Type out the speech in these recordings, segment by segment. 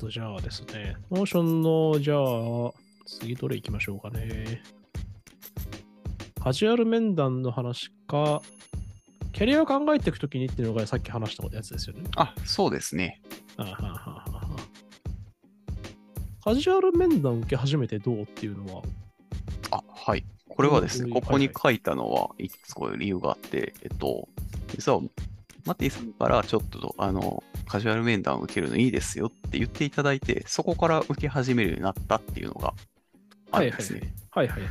と、じゃあですね、 Notion の、じゃあ、次どれ行きましょうかね。カジュアル面談の話か、キャリアを考えていくときにっていうのがさっき話したやつですよね。あ、そうですね。あははははカジュアル面談受け始めてどうっていうのは、あ、はい。これはですね、うんここに書いたのは、いくつか理由があって、えっと、実は、マティさんからちょっと、あの、カジュアル面談を受けるのいいですよって言っていただいて、そこから受け始めるようになったっていうのがあるんですね。はいはいはい。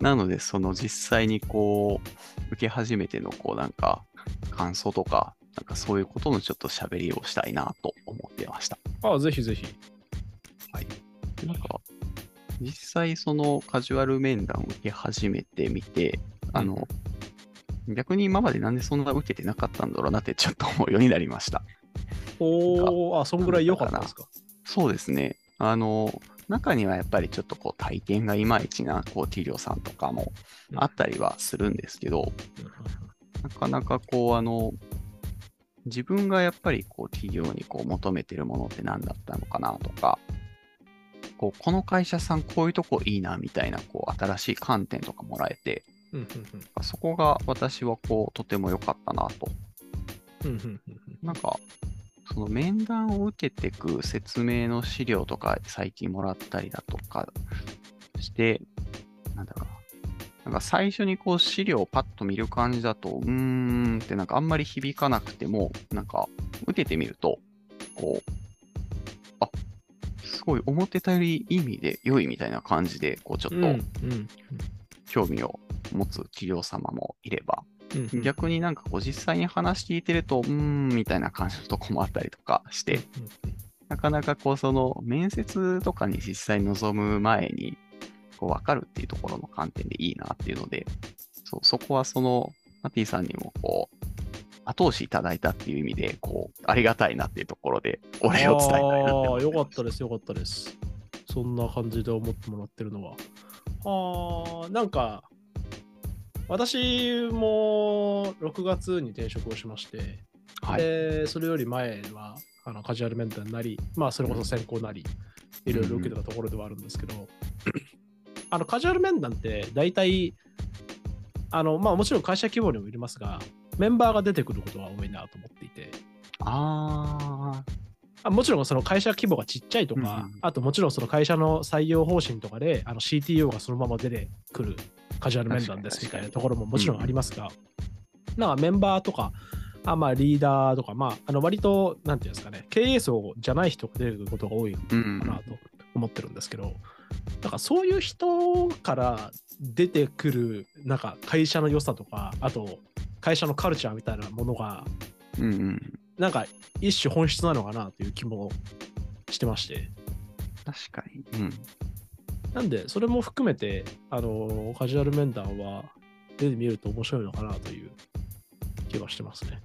なので、その実際にこう、受け始めての、こうなんか、感想とか、なんかそういうことのちょっと喋りをしたいなと思ってました。ああ、ぜひぜひ。はい。でなんか、実際そのカジュアル面談を受け始めてみて、あの、逆に今までなんでそんな受けてなかったんだろうなってちょっと思うようになりました。おお、あ、そんぐらい良かったですか？そうですね。あの、中にはやっぱりちょっとこう体験がいまいちな、こう、ティリオさんとかもあったりはするんですけど、なかなかこう、あの、自分がやっぱりこう企業にこう求めてるものって何だったのかなとか、こうこの会社さんこういうとこいいなみたいなこう新しい観点とかもらえて、うんうんそこが私はこうとても良かったなと。うんうんうんうんなんか、その面談を受けていく説明の資料とか最近もらったりだとかして、なんだろうな。なんか最初にこう資料をパッと見る感じだと、うーんってなんかあんまり響かなくても、なんか受けてみると、こう、あ、すごい思ってたよりいい意味で良いみたいな感じで、こうちょっうんうんとうん興味を持つ企業様もいれば、うんうん逆になんかこう実際に話聞いてると、うーんみたいな感じのとこもあったりとかして、なかなかこうその面接とかに実際に臨む前にこう分かるっていうところの観点でいいなっていうので、そうそこはそのマティさんにもこう後押しいただいたっていう意味で、こうありがたいなっていうところでお礼を伝えたいなってああ、思ってよかったです、よかったです。そんな感じで思ってもらってるのは。ああ、なんか、私も6月に転職をしまして、はい。でそれより前はあのカジュアルメンタルなり、まあそれこそ選考なり、いろいろ受けてたところではあるんですけど、あのカジュアル面談って大体、あのまあもちろん会社規模にもよりますが、メンバーが出てくることが多いなと思っていて、ああもちろんその会社規模がちっちゃいとか、うんうんあともちろんその会社の採用方針とかであの CTO がそのまま出てくるカジュアル面談ですみたいなところももちろんありますが、なんかメンバーとか、あまあリーダーとか、まあ、あの割と、なんていうんですかね、経営層じゃない人が出てくることが多いかなと思ってるんですけど、なんかそういう人から出てくる、なんか会社の良さとか、あと会社のカルチャーみたいなものが、うんうん。なんか一種本質なのかなという気もしてまして。確かに。うん。なんで、それも含めて、あの、カジュアル面談は出てみると面白いのかなという気がしてますね。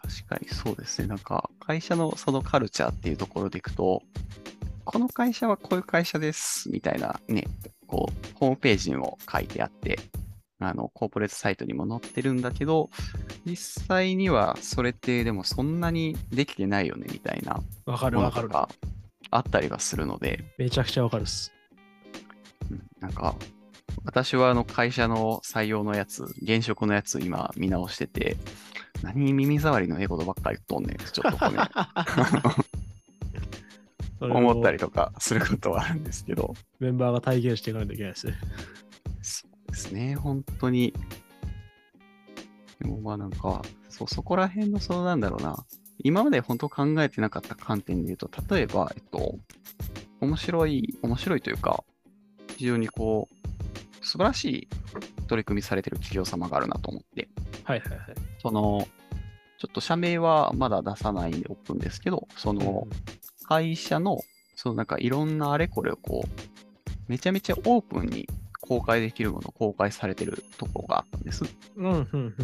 確かにそうですね。なんか、会社のそのカルチャーっていうところでいくと、この会社はこういう会社です、みたいなね、こう、ホームページにも書いてあって、あの、コーポレートサイトにも載ってるんだけど、実際にはそれってでもそんなにできてないよね、みたいなわかるわかる。あったりはするので、めちゃくちゃわかるっす。うんなんか、私はあの会社の採用のやつ、現職のやつ今見直してて、何耳障りの英語ばっかり言っとんねんちょっとこうね、思ったりとかすることはあるんですけど、メンバーが体現していかないといけないですね。そうですね、本当に。でもまあなんか、そうそこら辺のそのなんだろうな、今まで本当考えてなかった観点で言うと、例えば、えっと、面白い、面白いというか、非常にこう、素晴らしい取り組みされてる企業様があるなと思って、はいはいはい。その、ちょっと社名はまだ出さないんでおくんですけど、その会社の、そのなんかいろんなあれこれをこう、めちゃめちゃオープンに公開できるものを公開されてるところがあったんです。うん、うん、うん、うん。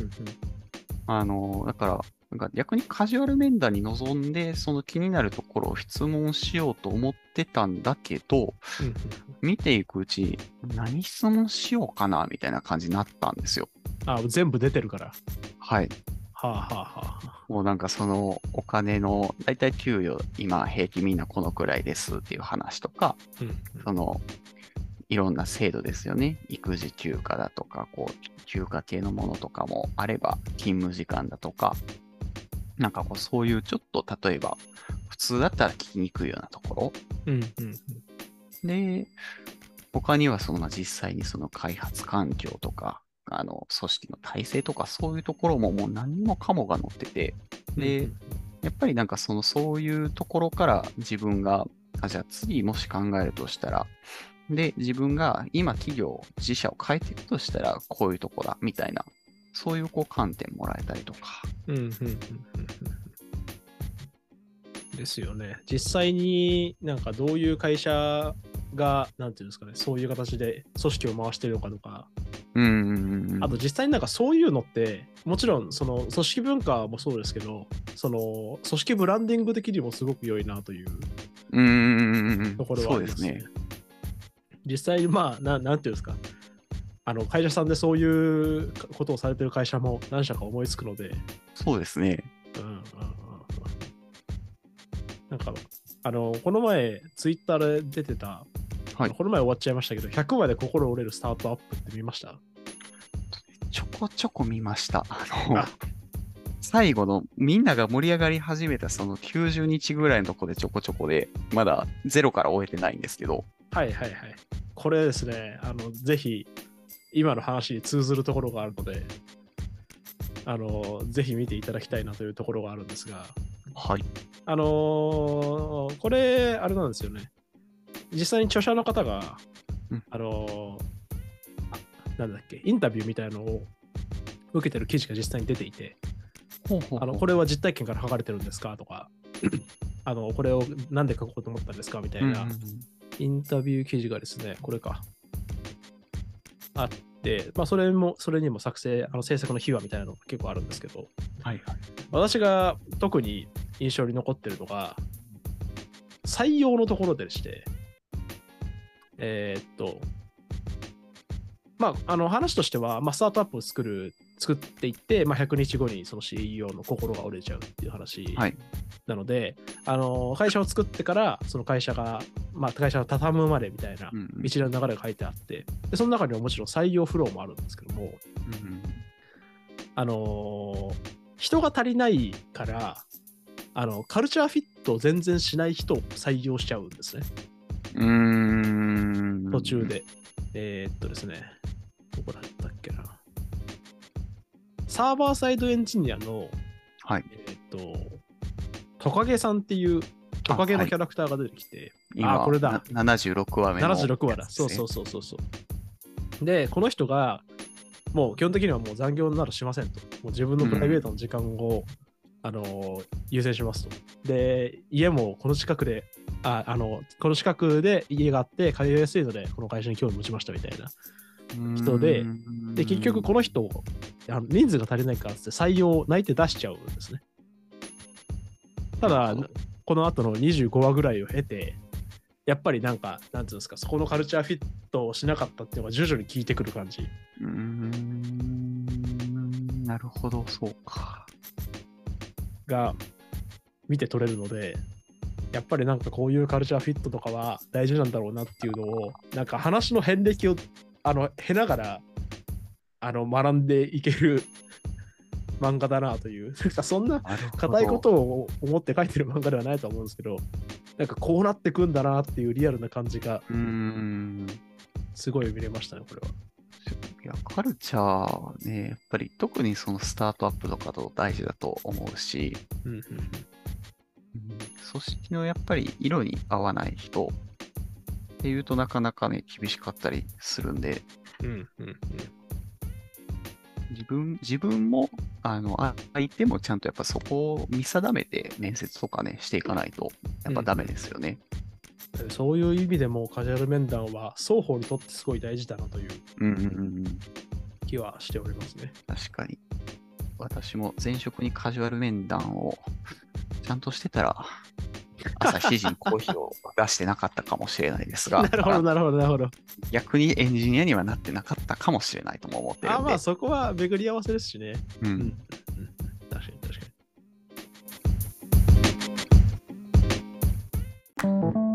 あの、だから、なんか逆にカジュアル面談に臨んで、その気になるところを質問しようと思ってたんだけど、うんうん見ていくうちに何質問しようかなみたいな感じになったんですよ。あ、全部出てるから。はい。はあはあはあ。もうなんかそのお金の、だいたい給与、今平均みんなこのくらいですっていう話とか、うんその、いろんな制度ですよね。育児休暇だとか、こう、休暇系のものとかもあれば、勤務時間だとか、なんかこう、そういうちょっと、例えば、普通だったら聞きにくいようなところ。うんうんうんで、他にはその、まあ実際にその開発環境とか、あの、組織の体制とか、そういうところももう何もかもが載ってて、で、やっぱりなんかそのそういうところから自分が、あ、じゃあ次もし考えるとしたら、で、自分が今企業、自社を変えていくとしたらこういうとこだ、みたいな、そういうこう観点もらえたりとか。うんうんうんうんうんですよね。実際になんかどういう会社が、なんていうんですかね、そういう形で組織を回してるのかとか、うんうんうん。あと実際になんかそういうのって、もちろんその組織文化もそうですけど、その組織ブランディング的にもすごく良いなといううんうんうんうんところはそうありますねですね。。実際にまあな、なんていうんですか、あの会社さんでそういうことをされてる会社も何社か思いつくので、そうですね。うんうんうん。うんなんか、あの、この前、ツイッターで出てた、はい。この前終わっちゃいましたけど、100まで心折れるスタートアップって見ました？ちょこちょこ見ました。あのあ。最後のみんなが盛り上がり始めたその90日ぐらいのとこでちょこちょこで、まだゼロから終えてないんですけど、はいはいはい。これですね、あの、ぜひ、今の話に通ずるところがあるので、あの、ぜひ見ていただきたいなというところがあるんですが、はい。あのーこれ、あれなんですよね。実際に著者の方が、うんあのーあなんだっけ、インタビューみたいのを受けてる記事が実際に出ていて、ほうほうあのこれは実体験から書かれてるんですかとか、あのこれをなんで書こうと思ったんですかみたいな、うんうんうんインタビュー記事がですね、これか。あって、まあ、それも、それにも作成、あの制作の秘話みたいなのが結構あるんですけど、はいはい。私が特に印象に残ってるのが、採用のところでして、えーっと、まあ、あの話としては、まあ、スタートアップを作る、作っていって、まあ、100日後にその CEO の心が折れちゃうっていう話はいなので、あの会社を作ってから、その会社が、まあ、会社が畳むまでみたいな一連の流れが書いてあって、でその中にはもちろん採用フローもあるんですけども、うんあのー人が足りないから、あの、カルチャーフィットを全然しない人を採用しちゃうんですね、うん。途中。で。えーっとですね、どこだ。サーバーサイドエンジニアの、はい。えーっと、トカゲさんっていう、トカゲのキャラクターが出てきて、今、あこれだな76話目の、76話だ。そうそうそうそうそう。で、この人が、もう基本的にはもう残業などしませんと。もう自分のプライベートの時間を、あのー優先しますと。で、家もこの近くで、ああの、この近くで家があって通いやすいので、この会社に興味持ちましたみたいな。人でで、結局この人を、あの人数が足りないからって採用泣いて出しちゃうんですね。ただ、この後の25話ぐらいを経て、やっぱりなんか、なんていうんですか、そこのカルチャーフィットをしなかったっていうのが徐々に効いてくる感じ。うーん、なるほど、そうか。が見て取れるので、やっぱりなんかこういうカルチャーフィットとかは大事なんだろうなっていうのを、なんか話の遍歴をあの経ながらあの学んでいける 漫画だなという、そんな硬いことを思って書いてる漫画ではないと思うんですけど、なんかこうなってくんだなっていうリアルな感じが。すごい見れましたね、これは。いや、カルチャーはね、やっぱり特にそのスタートアップとかと大事だと思うし、うんうん。うん。組織のやっぱり色に合わない人っていうとなかなかね、厳しかったりするんで、うんうんうん自分、自分も、あの、あ相手もちゃんとやっぱそこを見定めて面接とかね、していかないと、やっぱダメですよね。うんそういう意味でもカジュアル面談は双方にとってすごい大事だなといううんうんうんうん。気はしておりますね。確かに。私も前職にカジュアル面談をちゃんとしてたら、朝7時にコーヒーを出してなかったかもしれないですが、なるほど、なるほど、なるほど。逆にエンジニアにはなってなかったかもしれないとも思ってるんで。あ、まあそこは巡り合わせですしね。うん。確かに確かに。